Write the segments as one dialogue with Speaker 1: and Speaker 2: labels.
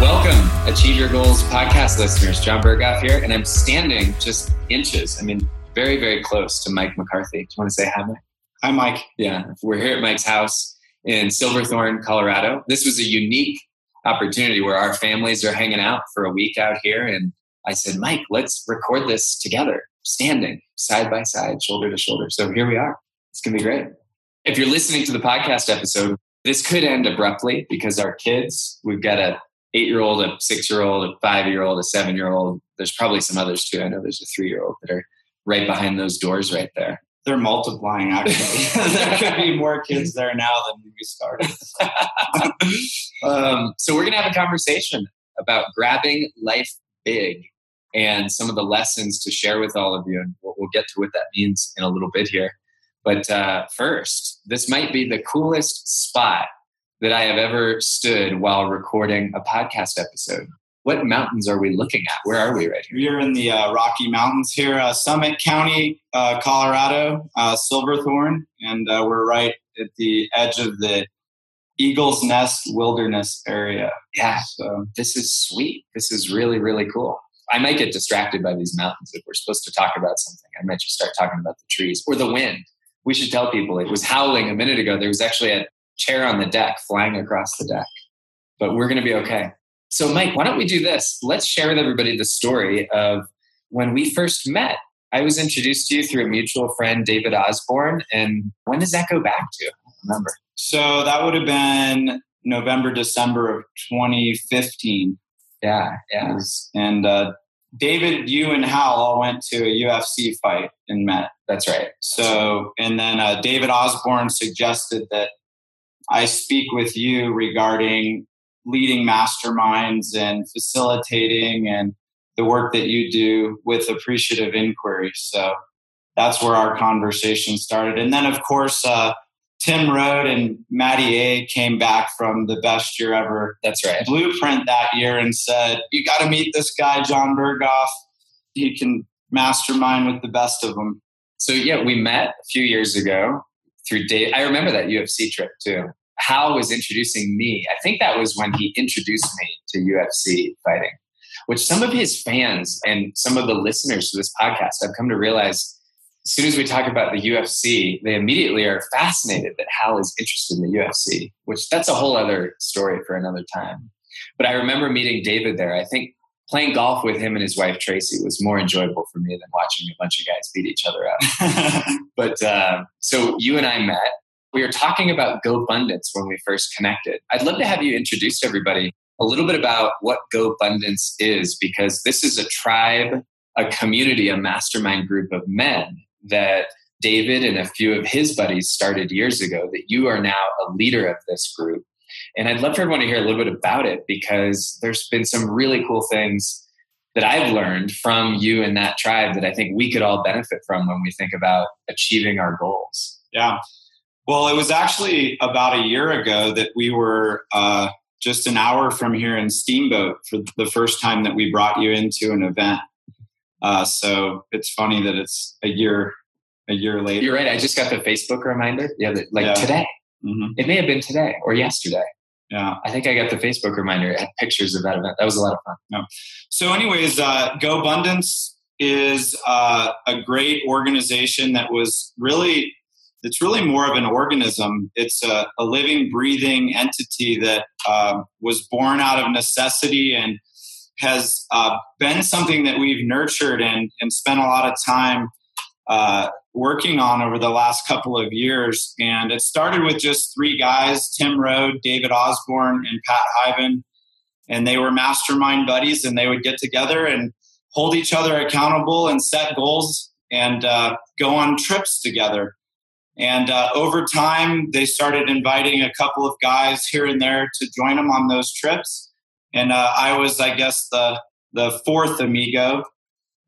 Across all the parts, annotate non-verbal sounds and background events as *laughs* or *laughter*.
Speaker 1: Welcome, Achieve Your Goals podcast listeners. John Berghoff here, and I'm standing just inches, I mean, very, very close to Mike McCarthy. Do you want to say hi, Mike?
Speaker 2: Hi, Mike.
Speaker 1: Yeah, we're here at Mike's house in Silverthorne, Colorado. This was a unique opportunity where our families are hanging out for a week out here. And I said, Mike, let's record this together, standing side by side, shoulder to shoulder. So here we are. It's going to be great. If you're listening to the podcast episode, this could end abruptly because our kids, we've got a eight year old, a six year old, a five year old, a seven year old. There's probably some others too. I know there's a three year old that are right behind those doors right there.
Speaker 2: They're multiplying, actually. *laughs* there could be more kids there now than when we started. *laughs*
Speaker 1: um, so, we're going to have a conversation about grabbing life big and some of the lessons to share with all of you. And we'll, we'll get to what that means in a little bit here. But uh, first, this might be the coolest spot that I have ever stood while recording a podcast episode. What mountains are we looking at? Where are we right here?
Speaker 2: We're in the uh, Rocky Mountains here, uh, Summit County, uh, Colorado, uh, Silverthorne, and uh, we're right at the edge of the Eagles Nest Wilderness area.
Speaker 1: Yeah, so this is sweet. This is really, really cool. I might get distracted by these mountains if we're supposed to talk about something. I might just start talking about the trees or the wind. We should tell people it was howling a minute ago. There was actually a chair on the deck flying across the deck. But we're going to be okay. So, Mike, why don't we do this? Let's share with everybody the story of when we first met. I was introduced to you through a mutual friend, David Osborne. And when does that go back to? remember.
Speaker 2: So that would have been November, December of 2015.
Speaker 1: Yeah, yeah.
Speaker 2: And uh, David, you and Hal all went to a UFC fight and met.
Speaker 1: That's right.
Speaker 2: So, and then uh, David Osborne suggested that I speak with you regarding leading masterminds and facilitating and the work that you do with appreciative inquiry. So that's where our conversation started. And then, of course, uh, Tim Rhode and Matty A came back from the best year ever.
Speaker 1: That's right.
Speaker 2: Blueprint that year and said, You got to meet this guy, John Berghoff. He can mastermind with the best of them.
Speaker 1: So, yeah, we met a few years ago through Dave. I remember that UFC trip too. Hal was introducing me. I think that was when he introduced me to UFC fighting, which some of his fans and some of the listeners to this podcast have come to realize as soon as we talk about the UFC, they immediately are fascinated that Hal is interested in the UFC, which that's a whole other story for another time. But I remember meeting David there. I think playing golf with him and his wife Tracy was more enjoyable for me than watching a bunch of guys beat each other up. *laughs* but uh, so you and I met. We were talking about GoBundance when we first connected. I'd love to have you introduce everybody a little bit about what GoBundance is, because this is a tribe, a community, a mastermind group of men that David and a few of his buddies started years ago. That you are now a leader of this group. And I'd love for everyone to hear a little bit about it because there's been some really cool things that I've learned from you and that tribe that I think we could all benefit from when we think about achieving our goals.
Speaker 2: Yeah. Well, it was actually about a year ago that we were uh, just an hour from here in Steamboat for the first time that we brought you into an event. Uh, so it's funny that it's a year a year later.
Speaker 1: You're right. I just got the Facebook reminder. Yeah, like yeah. today. Mm-hmm. It may have been today or yesterday.
Speaker 2: Yeah,
Speaker 1: I think I got the Facebook reminder. It had pictures of that event. That was a lot of fun.
Speaker 2: Yeah. So, anyways, uh, GoBundance is uh, a great organization that was really it's really more of an organism. It's a, a living, breathing entity that uh, was born out of necessity and has uh, been something that we've nurtured and, and spent a lot of time uh, working on over the last couple of years. And it started with just three guys Tim Rhode, David Osborne, and Pat Hiban. And they were mastermind buddies, and they would get together and hold each other accountable and set goals and uh, go on trips together. And uh, over time, they started inviting a couple of guys here and there to join them on those trips. and uh, I was, I guess, the the fourth amigo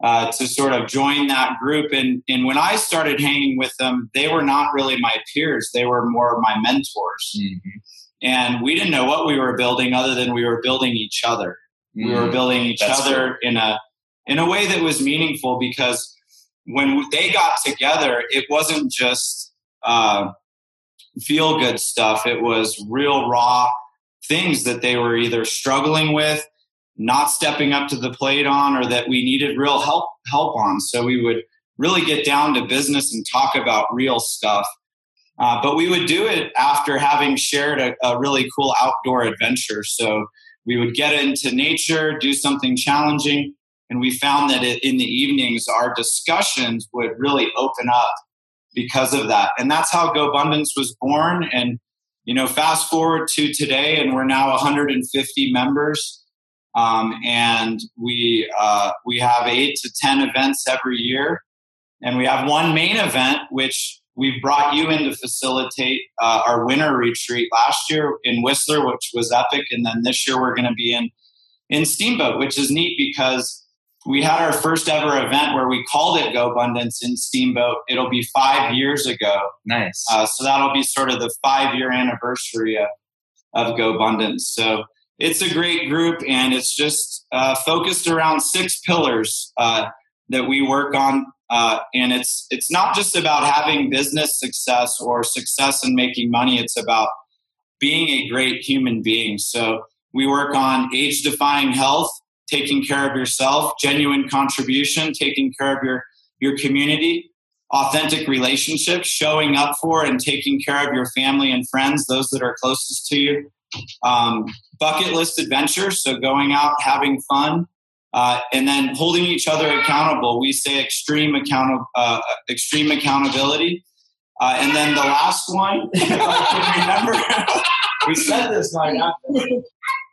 Speaker 2: uh, to sort of join that group. And and when I started hanging with them, they were not really my peers; they were more my mentors. Mm-hmm. And we didn't know what we were building, other than we were building each other. Mm-hmm. We were mm-hmm. building each That's other cool. in a in a way that was meaningful because when they got together, it wasn't just uh, feel good stuff. It was real raw things that they were either struggling with, not stepping up to the plate on, or that we needed real help help on. So we would really get down to business and talk about real stuff. Uh, but we would do it after having shared a, a really cool outdoor adventure. So we would get into nature, do something challenging, and we found that in the evenings, our discussions would really open up because of that. And that's how GoBundance was born. And, you know, fast forward to today, and we're now 150 members. Um, and we, uh, we have eight to 10 events every year. And we have one main event, which we've brought you in to facilitate uh, our winter retreat last year in Whistler, which was epic. And then this year we're going to be in, in Steamboat, which is neat because we had our first ever event where we called it GoBundance in Steamboat. It'll be five years ago.
Speaker 1: Nice.
Speaker 2: Uh, so that'll be sort of the five year anniversary of, of GoBundance. So it's a great group and it's just uh, focused around six pillars uh, that we work on. Uh, and it's it's not just about having business success or success in making money. It's about being a great human being. So we work on age defying health taking care of yourself, genuine contribution, taking care of your, your community, authentic relationships, showing up for and taking care of your family and friends, those that are closest to you. Um, bucket list adventures, so going out, having fun, uh, and then holding each other accountable. We say extreme account uh, extreme accountability. Uh, and then the last one, *laughs* if I can remember, *laughs* we said this like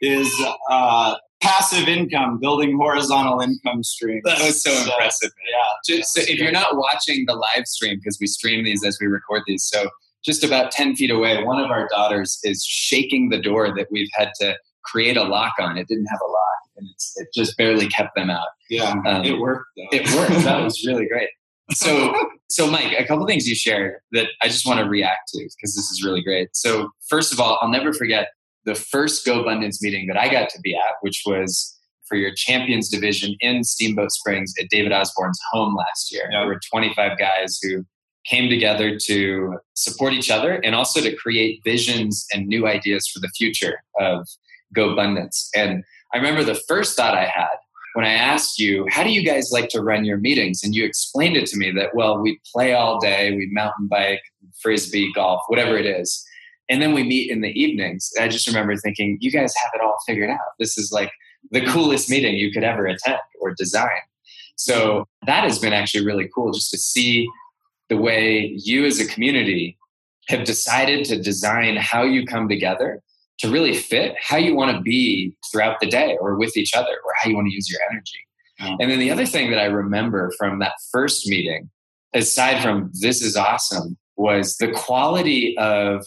Speaker 2: is uh, passive income, building horizontal income streams.
Speaker 1: That was so, so impressive. Yeah. Just, so if you're not watching the live stream, because we stream these as we record these, so just about 10 feet away, one of our daughters is shaking the door that we've had to create a lock on. It didn't have a lock, and it just barely kept them out.
Speaker 2: Yeah, um, it worked. Though.
Speaker 1: It worked. that was really great. So, *laughs* so Mike, a couple things you shared that I just want to react to because this is really great. So, first of all, I'll never forget the first GoBundance meeting that I got to be at, which was for your champions division in Steamboat Springs at David Osborne's home last year. There were 25 guys who came together to support each other and also to create visions and new ideas for the future of GoBundance. And I remember the first thought I had when I asked you, how do you guys like to run your meetings? And you explained it to me that, well, we play all day, we mountain bike, frisbee, golf, whatever it is. And then we meet in the evenings. I just remember thinking, you guys have it all figured out. This is like the coolest meeting you could ever attend or design. So that has been actually really cool just to see the way you as a community have decided to design how you come together to really fit how you want to be throughout the day or with each other or how you want to use your energy. Mm-hmm. And then the other thing that I remember from that first meeting, aside from this is awesome, was the quality of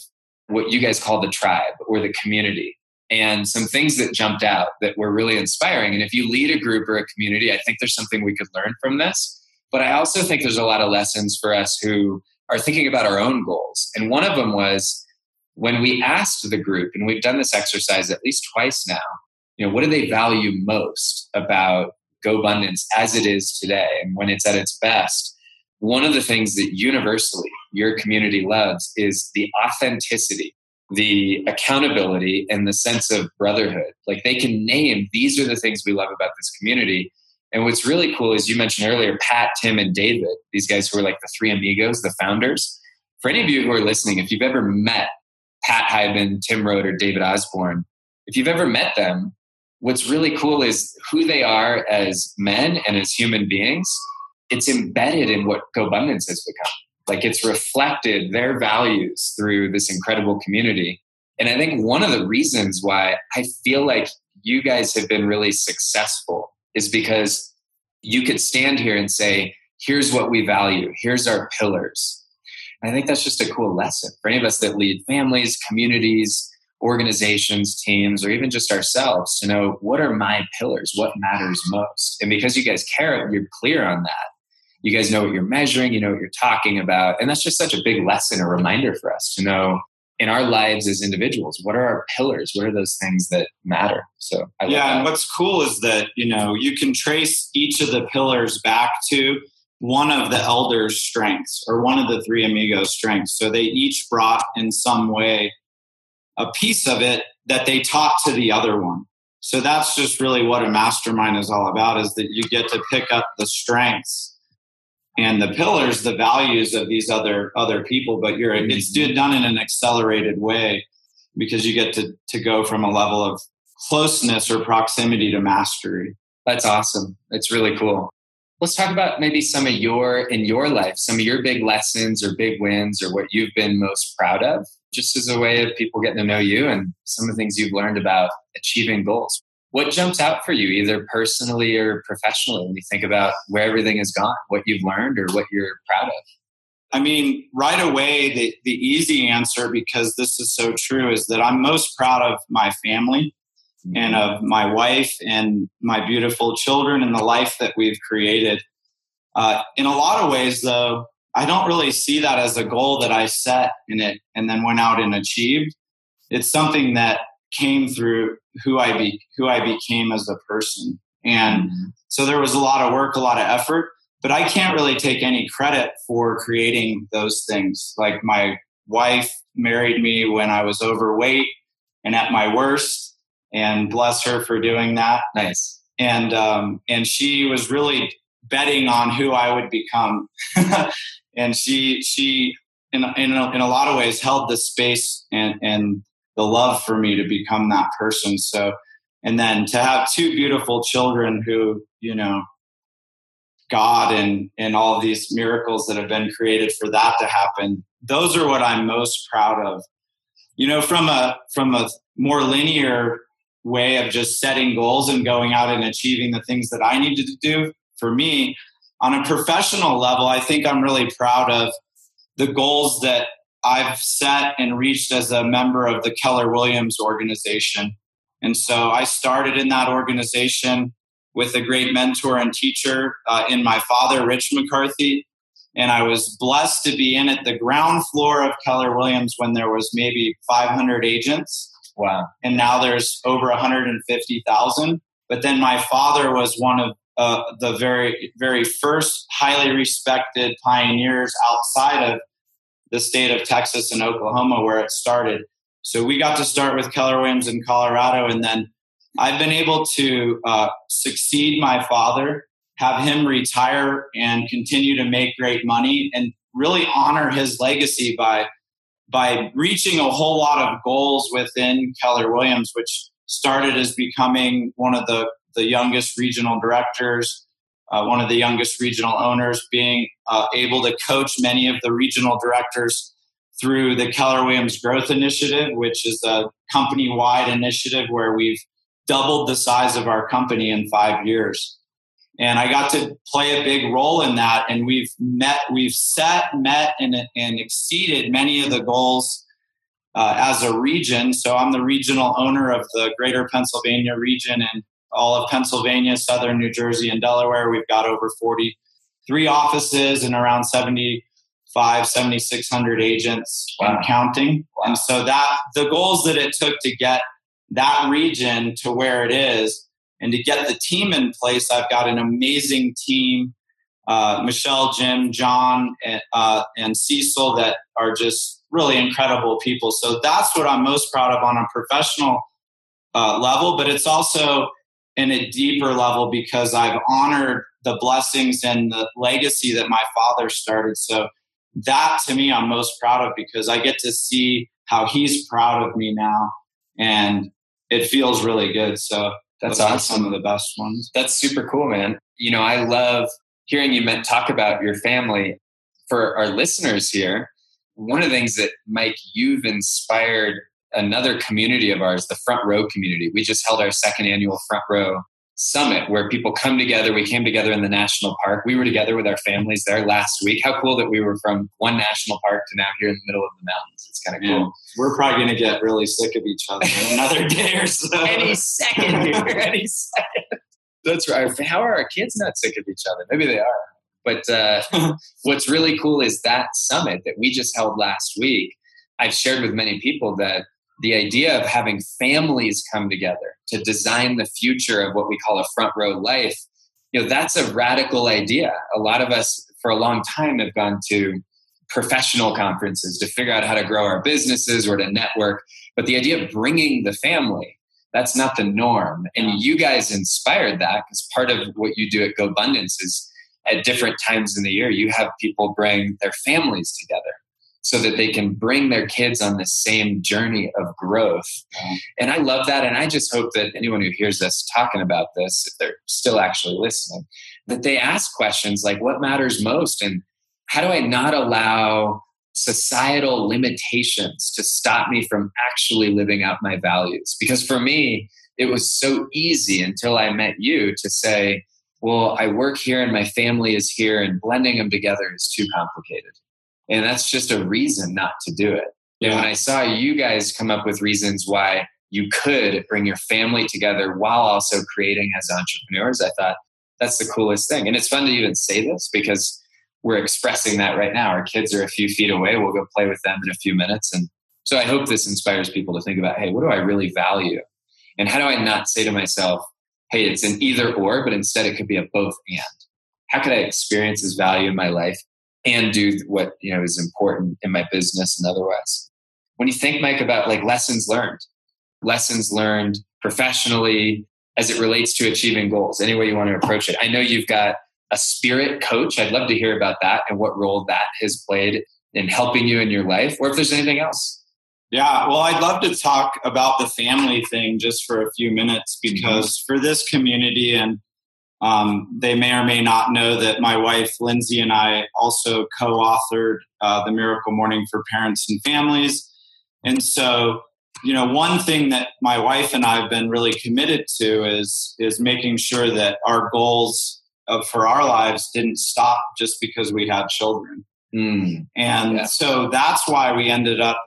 Speaker 1: what you guys call the tribe or the community and some things that jumped out that were really inspiring. And if you lead a group or a community, I think there's something we could learn from this. But I also think there's a lot of lessons for us who are thinking about our own goals. And one of them was when we asked the group, and we've done this exercise at least twice now, you know, what do they value most about GoBundance as it is today and when it's at its best? One of the things that universally your community loves is the authenticity, the accountability, and the sense of brotherhood. Like they can name these are the things we love about this community. And what's really cool is you mentioned earlier Pat, Tim, and David, these guys who are like the three amigos, the founders. For any of you who are listening, if you've ever met Pat Hiban, Tim Rhode, or David Osborne, if you've ever met them, what's really cool is who they are as men and as human beings it's embedded in what GoBundance has become. Like it's reflected their values through this incredible community. And I think one of the reasons why I feel like you guys have been really successful is because you could stand here and say, here's what we value, here's our pillars. And I think that's just a cool lesson for any of us that lead families, communities, organizations, teams, or even just ourselves to know what are my pillars, what matters most. And because you guys care, you're clear on that. You guys know what you're measuring, you know what you're talking about. And that's just such a big lesson, a reminder for us to know in our lives as individuals, what are our pillars? What are those things that matter? So,
Speaker 2: yeah. And what's cool is that, you know, you can trace each of the pillars back to one of the elders' strengths or one of the three amigos' strengths. So they each brought in some way a piece of it that they taught to the other one. So that's just really what a mastermind is all about is that you get to pick up the strengths and the pillars, the values of these other other people, but you're mm-hmm. it's done in an accelerated way because you get to to go from a level of closeness or proximity to mastery.
Speaker 1: That's awesome. It's really cool. Let's talk about maybe some of your in your life, some of your big lessons or big wins or what you've been most proud of just as a way of people getting to know you and some of the things you've learned about achieving goals. What jumps out for you, either personally or professionally, when you think about where everything has gone, what you've learned or what you're proud of?
Speaker 2: I mean, right away, the, the easy answer, because this is so true, is that I'm most proud of my family and of my wife and my beautiful children and the life that we've created. Uh, in a lot of ways, though, I don't really see that as a goal that I set in it and then went out and achieved. It's something that came through who I be who I became as a person. And so there was a lot of work, a lot of effort, but I can't really take any credit for creating those things. Like my wife married me when I was overweight and at my worst, and bless her for doing that.
Speaker 1: Nice.
Speaker 2: And um, and she was really betting on who I would become. *laughs* and she she in in a, in a lot of ways held the space and and the love for me to become that person. So and then to have two beautiful children who you know God and and all these miracles that have been created for that to happen. Those are what I'm most proud of. You know, from a from a more linear way of just setting goals and going out and achieving the things that I needed to do for me, on a professional level, I think I'm really proud of the goals that I've set and reached as a member of the Keller Williams organization. And so I started in that organization with a great mentor and teacher uh, in my father, Rich McCarthy. And I was blessed to be in at the ground floor of Keller Williams when there was maybe 500 agents.
Speaker 1: Wow.
Speaker 2: And now there's over 150,000. But then my father was one of uh, the very very first highly respected pioneers outside of the state of Texas and Oklahoma where it started. So we got to start with Keller Williams in Colorado, and then I've been able to uh, succeed my father, have him retire and continue to make great money, and really honor his legacy by by reaching a whole lot of goals within Keller Williams, which started as becoming one of the the youngest regional directors, uh, one of the youngest regional owners, being uh, able to coach many of the regional directors through the Keller Williams Growth Initiative, which is a company wide initiative where we've doubled the size of our company in five years. And I got to play a big role in that. And we've met, we've set, met, and, and exceeded many of the goals uh, as a region. So I'm the regional owner of the greater Pennsylvania region and all of Pennsylvania, southern New Jersey, and Delaware. We've got over 43 offices and around 75, 7,600 agents wow. and counting. Wow. And so that the goals that it took to get that region to where it is and to get the team in place, I've got an amazing team. Uh, Michelle, Jim, John, and, uh, and Cecil that are just really incredible people. So that's what I'm most proud of on a professional uh, level. But it's also in a deeper level because I've honored the blessings and the legacy that my father started. So that to me, I'm most proud of because I get to see how he's proud of me now. And it feels really good. So that's awesome. some of the best ones.
Speaker 1: That's super cool, man. You know, I love hearing you talk about your family. For our listeners here, one of the things that Mike, you've inspired another community of ours, the Front Row community. We just held our second annual Front Row summit where people come together. We came together in the national park. We were together with our families there last week. How cool that we were from one national park to now here in the middle of the mountains. It's kind of cool. Yeah.
Speaker 2: We're probably going to get really sick of each other in another day or so. *laughs*
Speaker 1: Any second, dude. *laughs* Any second. That's right. How are our kids not sick of each other? Maybe they are. But uh, *laughs* what's really cool is that summit that we just held last week. I've shared with many people that the idea of having families come together to design the future of what we call a front row life, you know, that's a radical idea. A lot of us for a long time have gone to professional conferences to figure out how to grow our businesses or to network. But the idea of bringing the family, that's not the norm. And you guys inspired that because part of what you do at GoBundance is at different times in the year, you have people bring their families together so that they can bring their kids on the same journey of growth. And I love that. And I just hope that anyone who hears us talking about this, if they're still actually listening, that they ask questions like, what matters most? And how do I not allow societal limitations to stop me from actually living out my values? Because for me, it was so easy until I met you to say, well, I work here and my family is here, and blending them together is too complicated. And that's just a reason not to do it. And when I saw you guys come up with reasons why you could bring your family together while also creating as entrepreneurs, I thought that's the coolest thing. And it's fun to even say this because we're expressing that right now. Our kids are a few feet away. We'll go play with them in a few minutes. And so I hope this inspires people to think about hey, what do I really value? And how do I not say to myself, hey, it's an either or, but instead it could be a both and. How could I experience this value in my life and do what you know is important in my business and otherwise? When you think, Mike, about like lessons learned, lessons learned professionally as it relates to achieving goals, any way you want to approach it. I know you've got a spirit coach. I'd love to hear about that and what role that has played in helping you in your life, or if there's anything else.
Speaker 2: Yeah, well, I'd love to talk about the family thing just for a few minutes mm-hmm. because mm-hmm. for this community, and um, they may or may not know that my wife Lindsay and I also co-authored uh, the Miracle Morning for Parents and Families, and so you know one thing that my wife and I have been really committed to is is making sure that our goals of, for our lives didn't stop just because we had children. Mm. And yeah. so that's why we ended up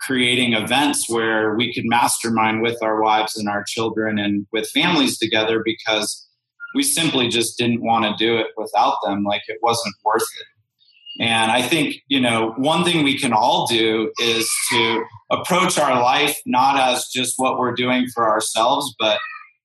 Speaker 2: creating events where we could mastermind with our wives and our children and with families together because we simply just didn't want to do it without them. Like it wasn't worth it. And I think, you know, one thing we can all do is to approach our life not as just what we're doing for ourselves, but,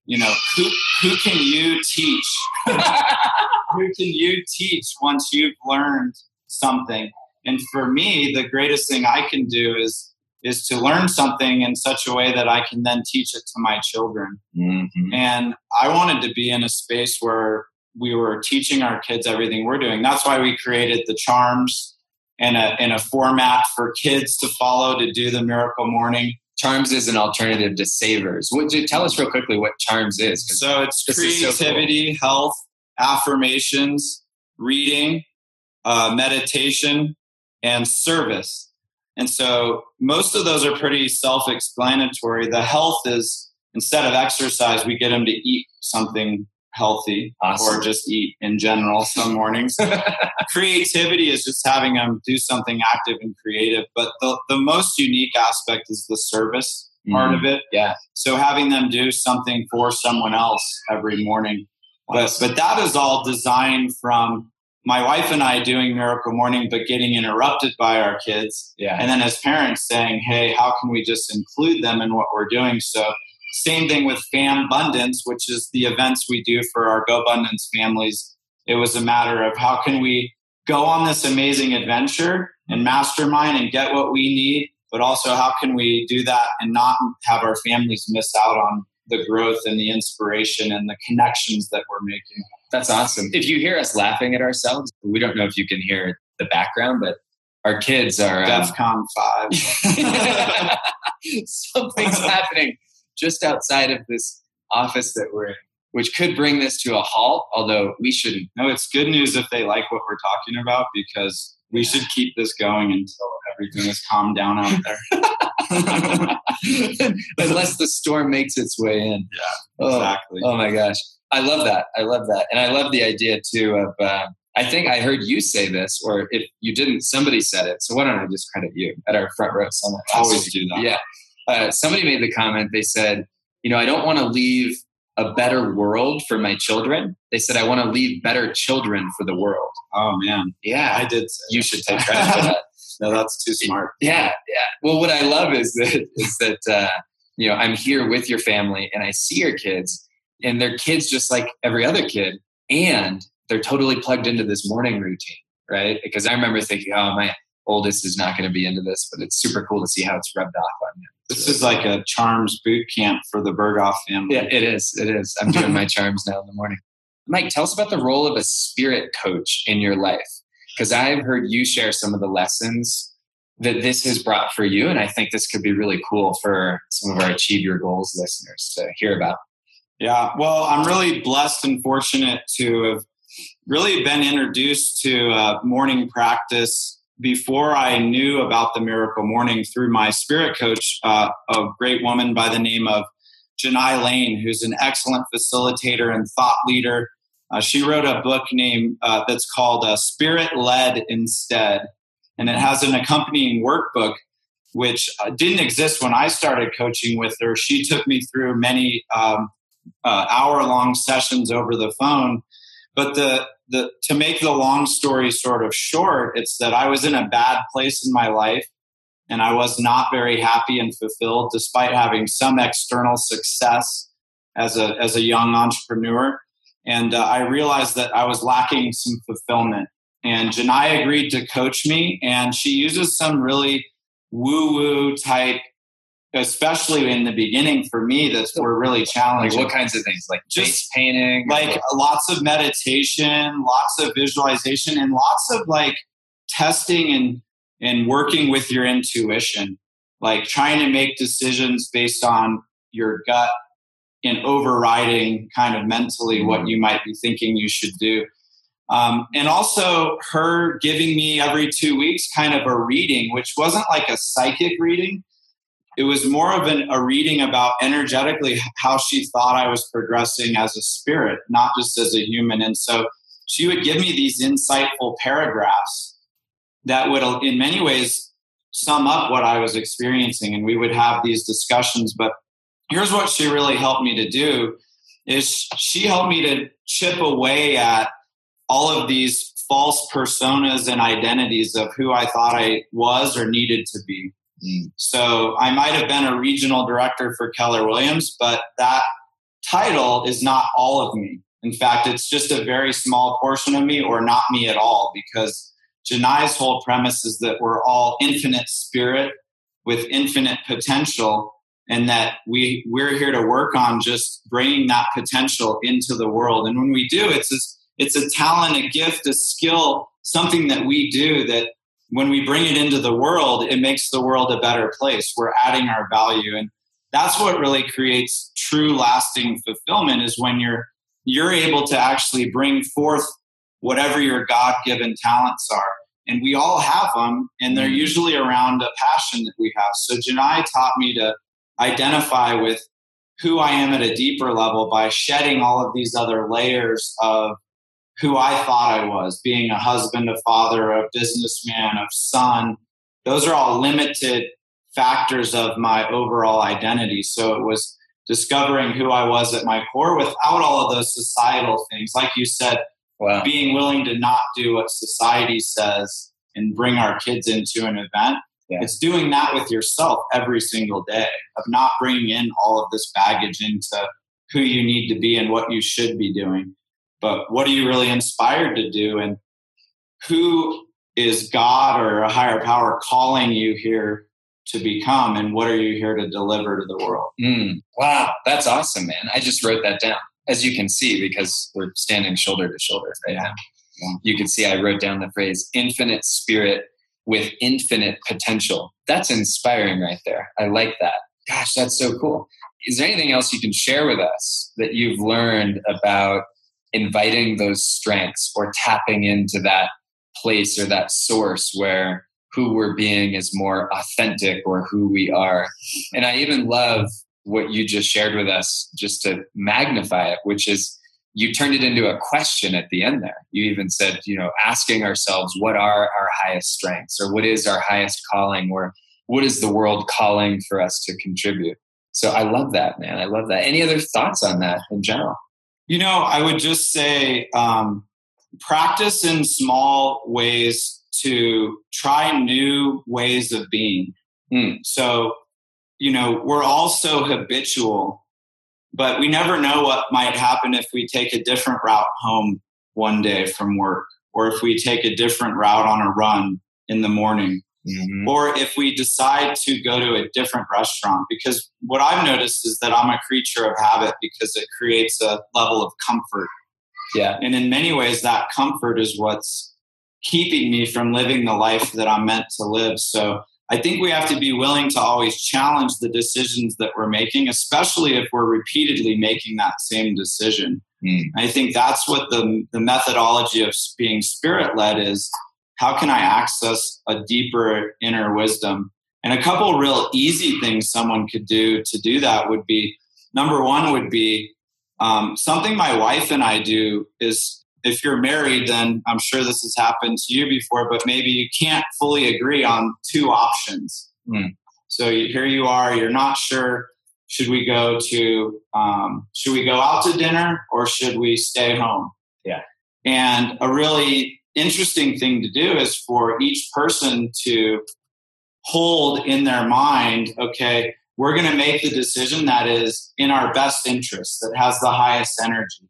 Speaker 2: you know, who, who can you teach? *laughs* who can you teach once you've learned something? And for me, the greatest thing I can do is is to learn something in such a way that I can then teach it to my children. Mm-hmm. And I wanted to be in a space where we were teaching our kids everything we're doing. That's why we created the charms in a in a format for kids to follow to do the miracle morning.
Speaker 1: Charms is an alternative to Savers. Would you tell us real quickly what Charms is?
Speaker 2: So it's creativity, so cool. health, affirmations, reading, uh, meditation, and service. And so most of those are pretty self explanatory. The health is instead of exercise, we get them to eat something healthy awesome. or just eat in general *laughs* some mornings. *laughs* Creativity is just having them do something active and creative. But the, the most unique aspect is the service mm. part of it.
Speaker 1: Yeah.
Speaker 2: So having them do something for someone else every morning. But, but that is all designed from my wife and I doing Miracle Morning, but getting interrupted by our kids.
Speaker 1: Yeah.
Speaker 2: And then as parents saying, hey, how can we just include them in what we're doing? So, same thing with Fam Abundance, which is the events we do for our GoBundance families. It was a matter of how can we go on this amazing adventure and mastermind and get what we need, but also how can we do that and not have our families miss out on the growth and the inspiration and the connections that we're making.
Speaker 1: That's awesome. If you hear us laughing at ourselves, we don't know if you can hear the background, but our kids are
Speaker 2: um, DEFCON five. *laughs* *laughs*
Speaker 1: Something's happening just outside of this office that we're in, which could bring this to a halt. Although we shouldn't.
Speaker 2: No, it's good news if they like what we're talking about because we should keep this going until everything is calmed down out there. *laughs* *laughs*
Speaker 1: unless the storm makes its way in.
Speaker 2: Yeah,
Speaker 1: oh,
Speaker 2: exactly.
Speaker 1: Oh my gosh, I love that. I love that, and I love the idea too of. Uh, I think I heard you say this, or if you didn't, somebody said it. So why don't I just credit you at our front row summit?
Speaker 2: I always do that.
Speaker 1: Yeah. Uh, somebody made the comment. They said, you know, I don't want to leave a better world for my children. They said, I want to leave better children for the world.
Speaker 2: Oh man,
Speaker 1: Yeah,
Speaker 2: I did. Say
Speaker 1: you should take credit for that. *laughs*
Speaker 2: No, that's too smart.
Speaker 1: Yeah, yeah. Well, what I love is that is that uh, you know I'm here with your family and I see your kids, and they're kids just like every other kid, and they're totally plugged into this morning routine, right? Because I remember thinking, oh, my oldest is not going to be into this, but it's super cool to see how it's rubbed off on you.
Speaker 2: This is like a charms boot camp for the Berghoff family.
Speaker 1: Yeah, it is. It is. I'm doing my charms now in the morning. Mike, tell us about the role of a spirit coach in your life. Because I've heard you share some of the lessons that this has brought for you. And I think this could be really cool for some of our Achieve Your Goals listeners to hear about.
Speaker 2: Yeah, well, I'm really blessed and fortunate to have really been introduced to uh, morning practice before I knew about the miracle morning through my spirit coach, uh, a great woman by the name of Janai Lane, who's an excellent facilitator and thought leader. Uh, she wrote a book named uh, that's called uh, Spirit Led Instead, and it has an accompanying workbook which uh, didn't exist when I started coaching with her. She took me through many um, uh, hour long sessions over the phone. But the, the, to make the long story sort of short, it's that I was in a bad place in my life and I was not very happy and fulfilled despite having some external success as a, as a young entrepreneur. And uh, I realized that I was lacking some fulfillment. And Janai agreed to coach me, and she uses some really woo woo type especially in the beginning for me that's were really
Speaker 1: Like
Speaker 2: challenging
Speaker 1: what kinds of things? Like
Speaker 2: Just
Speaker 1: painting?
Speaker 2: like lots of meditation lots of visualization and lots of like testing and and working with your intuition like trying to make decisions based on your gut and overriding kind of mentally what you might be thinking you should do um, and also her giving me every two weeks kind of a reading which wasn't like a psychic reading it was more of an, a reading about energetically how she thought I was progressing as a spirit, not just as a human. And so she would give me these insightful paragraphs that would, in many ways, sum up what I was experiencing. And we would have these discussions. But here's what she really helped me to do is she helped me to chip away at all of these false personas and identities of who I thought I was or needed to be. Mm. So I might have been a regional director for Keller Williams, but that title is not all of me. In fact, it's just a very small portion of me or not me at all because Janai's whole premise is that we're all infinite spirit with infinite potential and that we we're here to work on just bringing that potential into the world. And when we do, it's it's a talent, a gift, a skill, something that we do that when we bring it into the world, it makes the world a better place. We're adding our value. And that's what really creates true lasting fulfillment is when you're you're able to actually bring forth whatever your God-given talents are. And we all have them, and they're mm. usually around a passion that we have. So Janai taught me to identify with who I am at a deeper level by shedding all of these other layers of who I thought I was, being a husband, a father, a businessman, a son. Those are all limited factors of my overall identity. So it was discovering who I was at my core without all of those societal things. Like you said,
Speaker 1: wow.
Speaker 2: being willing to not do what society says and bring our kids into an event.
Speaker 1: Yeah.
Speaker 2: It's doing that with yourself every single day of not bringing in all of this baggage into who you need to be and what you should be doing but what are you really inspired to do and who is god or a higher power calling you here to become and what are you here to deliver to the world
Speaker 1: Mm, wow, that's awesome, man. I just wrote that down. As you can see, because we're standing shoulder to shoulder right now,
Speaker 2: Yeah.
Speaker 1: you can see I wrote down the phrase infinite spirit with infinite potential. That's inspiring right there. I like that. Gosh, that's so cool. Is there anything else you can share with us that you've learned about inviting those strengths or tapping into that place or that source where who we're being is more authentic or who we are. And I even love what you just shared with us, just to magnify it, which is you turned it into a question at the end there. You even said, you know, asking ourselves, what are our highest strengths or what is our highest calling or what is the world calling for us to contribute? So I love that, man. I love that. Any other thoughts on that in general?
Speaker 2: You know, I would just say um, practice in small ways to try new ways of being. Mm. So, you know, we're all so habitual, but we never know what might happen if we take a different route home one day from work, or if we take a different route on a run in the morning, mm-hmm. or if we decide to go to a different restaurant. Because what I've noticed is that I'm a creature of habit because it creates a level of comfort.
Speaker 1: Yeah.
Speaker 2: And in many ways, that comfort is what's keeping me from living the life that I'm meant to live. So I think we have to be willing to always challenge the decisions that we're making, especially if we're repeatedly making that same decision. Mm. I think that's what the, the methodology of being spirit led is. How can I access a deeper inner wisdom? And a couple real easy things someone could do to do that would be number one would be um, something my wife and I do is if you're married, then I'm sure this has happened to you before, but maybe you can't fully agree on two options. Mm. So here you are, you're not sure should we go to um, should we go out to dinner or should we stay home?
Speaker 1: Yeah.
Speaker 2: And a really interesting thing to do is for each person to hold in their mind, okay, we're going to make the decision that is in our best interest, that has the highest energy.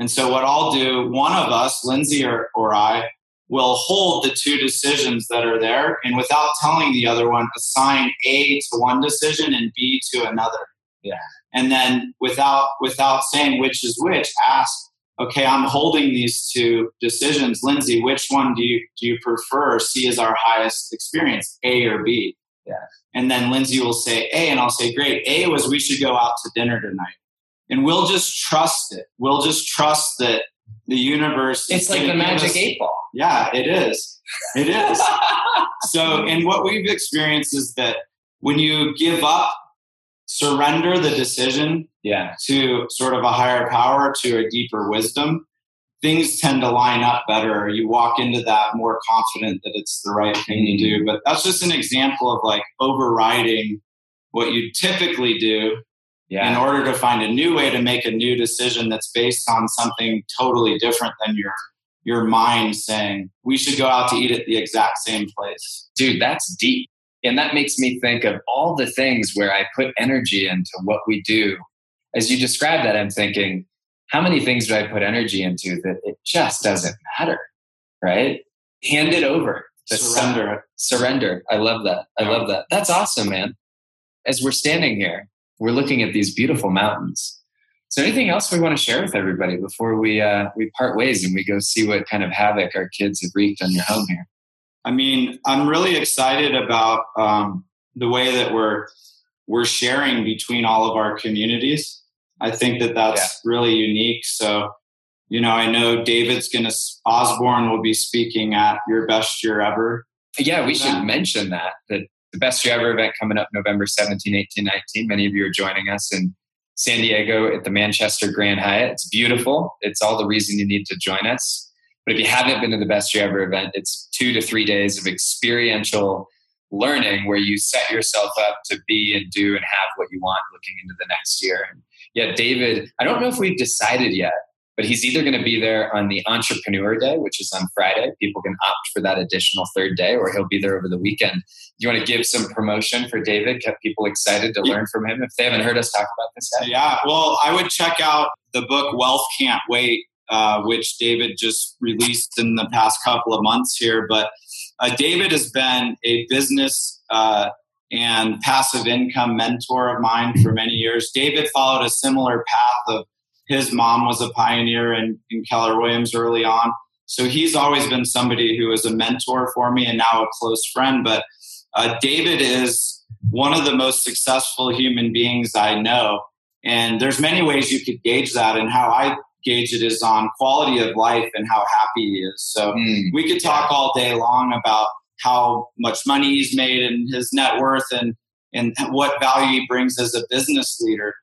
Speaker 2: And so, what I'll do, one of us, Lindsay or, or I, will hold the two decisions that are there and without telling the other one, assign A to one decision and B to another.
Speaker 1: Yeah.
Speaker 2: And then without without saying which is which, ask, okay, I'm holding these two decisions. Lindsay, which one do you do you prefer C is our highest experience, A or B?
Speaker 1: Yeah.
Speaker 2: And then Lindsay will say A, and I'll say, Great, A was we should go out to dinner tonight and we'll just trust it. We'll just trust that the universe.
Speaker 1: It's like the magic
Speaker 2: us,
Speaker 1: eight ball.
Speaker 2: Yeah, it is. It is. *laughs* so, and what we've experienced is that when you give up, surrender the decision
Speaker 1: yeah.
Speaker 2: to sort of a higher power, to a deeper wisdom, things tend to line up better. You walk into that more confident that it's the right thing to do. Mm-hmm. But that's just an example of like overriding what you typically do
Speaker 1: yeah.
Speaker 2: in order to find a new way to make a new decision that's based on something totally different than your your mind saying we should go out to eat at the exact same place.
Speaker 1: Dude, that's deep. And that makes me think of all the things where I put energy into what we do. As you describe that, I'm thinking, how many things do I put energy into that it just doesn't matter? Right? Hand it over.
Speaker 2: Surrender.
Speaker 1: Surrender. I love that. I love that. That's awesome, man. As we're standing here, we're looking at these beautiful mountains. So, anything else we want to share with everybody before we uh, we part ways and we go see what kind of havoc our kids have wreaked on your home here?
Speaker 2: I mean, I'm really excited about um, the way that we're we're sharing between all of our communities. I think that that's yeah. really unique. So, you know, I know David's going to Osborne will be speaking at your best year ever.
Speaker 1: Yeah, we should mention that that the Best Year Ever event coming up November 17, 18, 19. Many of you are joining us in San Diego at the Manchester Grand Hyatt. It's beautiful. It's all the reason you need to join us. But if you haven't been to the Best Year Ever event, it's two to three days of experiential learning where you set yourself up to be and do and have what you want looking into the next year. And yeah, David, I don't know if we've decided yet but he's either going to be there on the entrepreneur day, which is on Friday. People can opt for that additional third day, or he'll be there over the weekend. Do you want to give some promotion for David? Get people excited to learn from him if they haven't heard us talk about this yet?
Speaker 2: Yeah, well, I would check out the book Wealth Can't Wait, uh, which David just released in the past couple of months here. But uh, David has been a business uh, and passive income mentor of mine for many years. David followed a similar path of his mom was a pioneer in, in Keller Williams early on. So he's always been somebody who is a mentor for me and now a close friend. But uh, David is one of the most successful human beings I know. And there's many ways you could gauge that. And how I gauge it is on quality of life and how happy he is. So mm, we could talk yeah. all day long about how much money he's made and his net worth and and what value he brings as a business leader.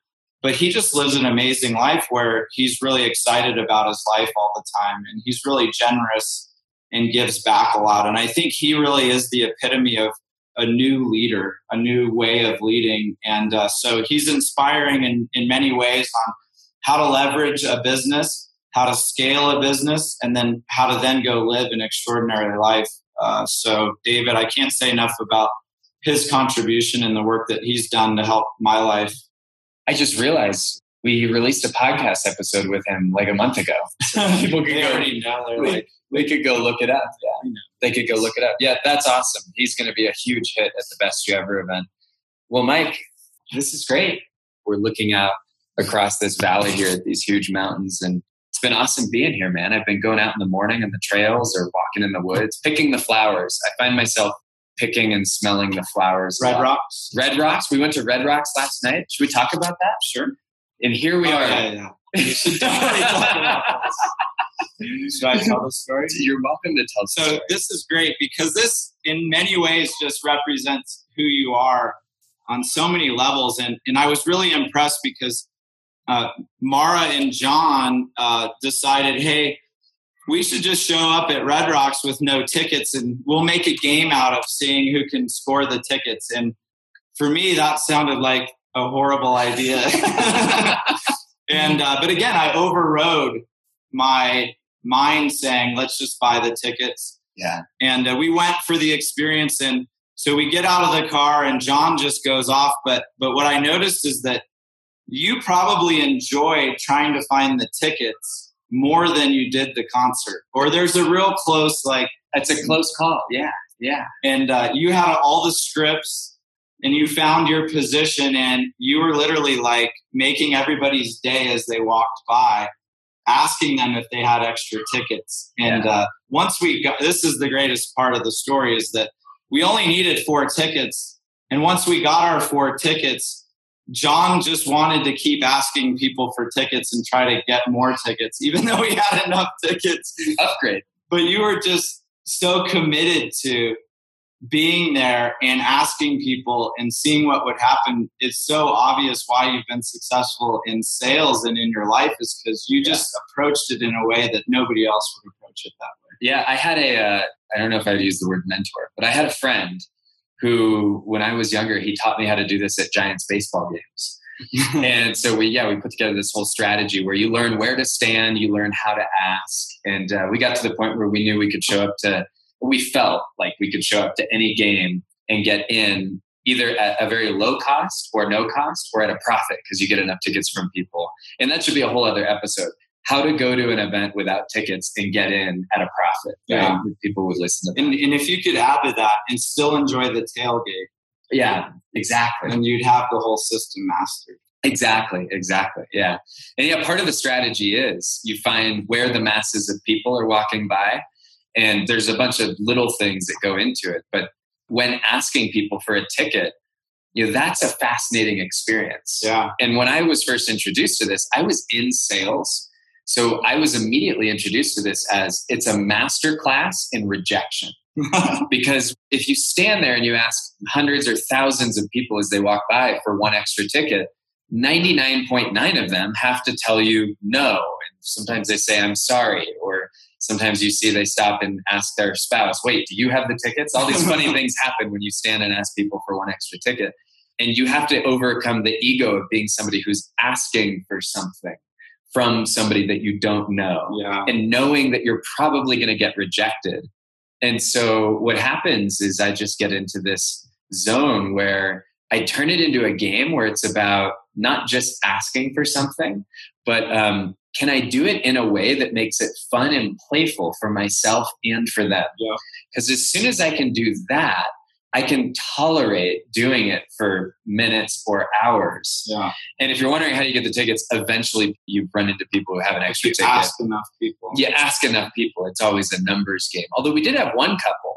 Speaker 2: But he just lives an amazing life where he's really excited about his life all the time and he's really generous and gives back a lot. And I think he really is the epitome of a new leader, a new way of leading. And uh, so he's inspiring in, in many ways on how to leverage a business, how to scale a business, and then how to then go live an extraordinary life. Uh, so, David, I can't say enough about his contribution and the work that he's done to help my life.
Speaker 1: I just realized we released a podcast episode with him like a month ago. *laughs*
Speaker 2: People can already know. They're like,
Speaker 1: they could go look it up. Yeah, they could go look it up. Yeah, that's awesome. He's going to be a huge hit at the Best Year Ever event. Well, Mike, this is great. We're looking out across this valley here at these huge mountains, and it's been awesome being here, man. I've been going out in the morning on the trails or walking in the woods, picking the flowers. I find myself picking and smelling the flowers.
Speaker 2: Red Rocks.
Speaker 1: Red Rocks. We went to Red Rocks last night. Should we talk about that?
Speaker 2: Sure.
Speaker 1: And here we
Speaker 2: oh,
Speaker 1: are.
Speaker 2: Yeah, yeah. You should definitely talk about this. Should I tell the story? *laughs*
Speaker 1: You're welcome to tell.
Speaker 2: So story. this is great because this, in many ways, just represents who you are on so many levels. And and I was really impressed because uh, Mara and John uh, decided, hey, we should just show up at Red Rocks with no tickets, and we'll make a game out of seeing who can score the tickets. And for me, that sounded like a horrible idea. *laughs* and uh, but again, I overrode my mind saying, "Let's just buy the tickets."
Speaker 1: Yeah.
Speaker 2: And uh, we went for the experience, and so we get out of the car, and John just goes off. But but what I noticed is that you probably enjoy trying to find the tickets more than you did the concert, or there's a real close like
Speaker 1: it's a close call. Yeah, yeah.
Speaker 2: And uh, you had all the strips and you found your position and you were literally like making everybody's day as they walked by asking them if they had extra tickets and yeah. uh, once we got this is the greatest part of the story is that we only needed four tickets and once we got our four tickets john just wanted to keep asking people for tickets and try to get more tickets even *laughs* though we had enough tickets.
Speaker 1: To upgrade.
Speaker 2: But you were just so committed to being there and asking people and seeing what would happen. It's so obvious why you've been successful in sales and in your life is because you just approached it in a way that nobody else would approach it that way.
Speaker 1: Yeah i had a uh, I don't know if i'd use the word mentor but i had a friend who when i was younger he taught me how to do this at giants baseball games *laughs* and so we yeah we put together this whole strategy where you learn where to stand you learn how to ask and uh, we got to the point where we knew we could show up to we felt like we could show up to any game and get in either at a very low cost or no cost or at a profit because you get enough tickets from people. And that should be a whole other episode. How to go to an event without tickets and get in at a profit.
Speaker 2: Yeah.
Speaker 1: Right? People would listen to
Speaker 2: that. And, and if you could add to that and still enjoy the tailgate.
Speaker 1: Yeah, exactly.
Speaker 2: And you'd have the whole system mastered.
Speaker 1: Exactly, exactly. Yeah. And yeah, part of the strategy is you find where the masses of people are walking by and there's a bunch of little things that go into it. But when asking people for a ticket, you know, that's a fascinating experience.
Speaker 2: Yeah.
Speaker 1: And when I was first introduced to this, I was in sales. So I was immediately introduced to this as it's a master class in rejection. *laughs* because if you stand there and you ask hundreds or thousands of people as they walk by for one extra ticket, 99.9 of them have to tell you no. And sometimes they say, I'm sorry, or sometimes you see they stop and ask their spouse, wait, do you have the tickets? All these funny *laughs* things happen when you stand and ask people for one extra ticket. And you have to overcome the ego of being somebody who's asking for something from somebody that you don't know
Speaker 2: yeah.
Speaker 1: and knowing that you're probably going to get rejected. And so what happens is I just get into this zone where I turn it into a game where it's about not just asking for something, but um, can I do it in a way that makes it fun and playful for myself and for them? Because
Speaker 2: yeah.
Speaker 1: as soon as I can do that, I can tolerate doing it for minutes or hours.
Speaker 2: Yeah.
Speaker 1: And if you're wondering how you get the tickets, eventually you run into people who have an extra
Speaker 2: you
Speaker 1: ticket.
Speaker 2: Ask enough people.
Speaker 1: You ask enough people. It's always a numbers game. Although we did have one couple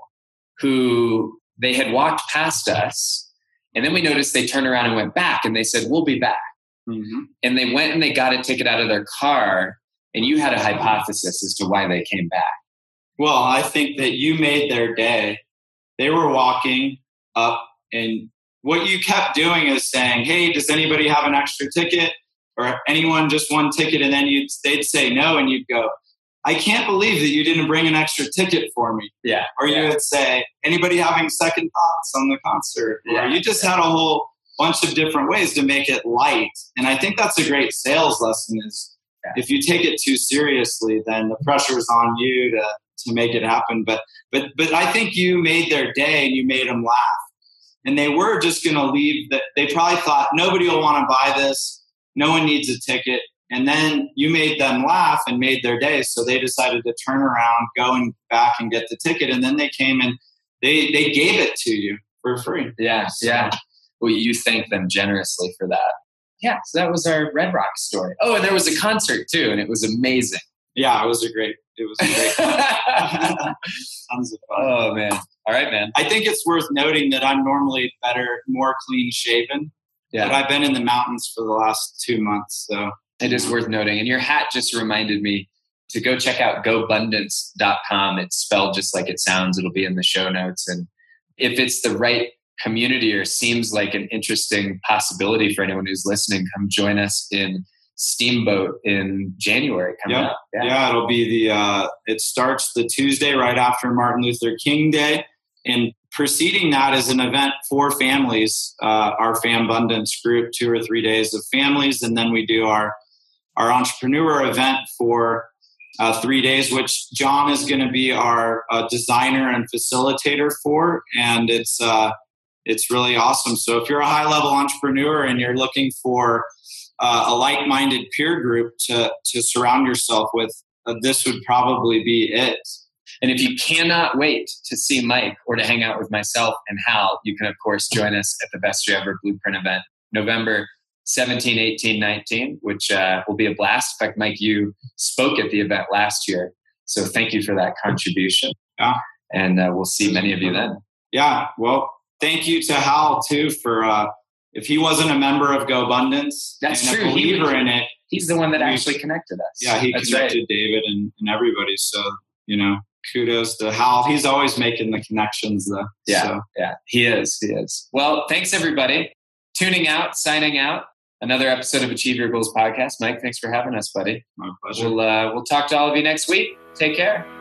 Speaker 1: who they had walked past us, and then we noticed they turned around and went back, and they said, "We'll be back."
Speaker 2: Mm-hmm.
Speaker 1: And they went and they got a ticket out of their car, and you had a hypothesis as to why they came back.
Speaker 2: Well, I think that you made their day. They were walking up, and what you kept doing is saying, "Hey, does anybody have an extra ticket?" Or anyone just one ticket, and then you'd they'd say no, and you'd go, I can't believe that you didn't bring an extra ticket for me.
Speaker 1: Yeah.
Speaker 2: Or
Speaker 1: yeah.
Speaker 2: you would say, anybody having second thoughts on the concert?
Speaker 1: Yeah.
Speaker 2: Or you just had a whole bunch of different ways to make it light. And I think that's a great sales lesson is
Speaker 1: Yeah.
Speaker 2: if you take it too seriously, then the pressure is on you to, to make it happen. But, but, but I think you made their day and you made them laugh. And they were just going to leave that. They probably thought nobody will want to buy this. No one needs a ticket and then you made them laugh and made their day so they decided to turn around go and back and get the ticket and then they came and they they gave it to you for free
Speaker 1: Yeah, yeah. Well, you thank them generously for that. Yeah, so that was our Red Rock story. Oh, and there was a concert too, and it was amazing.
Speaker 2: yeah it was a great it was great *laughs* tons of fun
Speaker 1: oh man! All right, man.
Speaker 2: i think it's worth noting that i'm normally better more clean shaven
Speaker 1: Yeah.
Speaker 2: but i've been in the mountains for the last two months so
Speaker 1: it is worth noting. And your hat just reminded me to go check out gobundance.com. It's spelled just like it sounds. It'll be in the show notes. And if it's the right community or seems like an interesting possibility for anyone who's listening, come join us in Steamboat in January coming
Speaker 2: Yeah.
Speaker 1: up.
Speaker 2: Yeah. it'll be the uh, it starts the Tuesday right after Martin Luther King Day, and preceding that is an event for families. Uh, our Fambundance group, two or three days of families, and then we do our our entrepreneur event for uh, three days, which John is going to be our uh, designer and facilitator for, and it's uh, it's really awesome. So if you're a high level entrepreneur and you're looking for uh, a like-minded peer group to to surround yourself with, uh, this would probably be it.
Speaker 1: And if you cannot wait to see Mike or to hang out with myself and Hal, you can, of course, join us at the Best Year Ever Blueprint event, November 17, 18, 19, which uh, will be a blast. In fact, Mike, you spoke at the event last year. So thank you for that contribution.
Speaker 2: Yeah.
Speaker 1: And uh, we'll see many of you then.
Speaker 2: Yeah. Well, thank you to Hal too for uh, if he wasn't a member of GoBundance
Speaker 1: That's
Speaker 2: and
Speaker 1: true.
Speaker 2: a
Speaker 1: He-
Speaker 2: believer in it,
Speaker 1: He's the one that actually connected us.
Speaker 2: yeah, he
Speaker 1: That's
Speaker 2: connected
Speaker 1: right.
Speaker 2: David and, and everybody. So you know, kudos to Hal. He's always making the connections. Though.
Speaker 1: Yeah.
Speaker 2: So,
Speaker 1: Yeah, he is. He is. Well, thanks everybody. Tuning out, signing out. Another episode of Achieve Your Goals podcast. Mike, thanks for having us, buddy.
Speaker 2: my pleasure.
Speaker 1: We'll uh, we'll talk to all of you next week. Take care.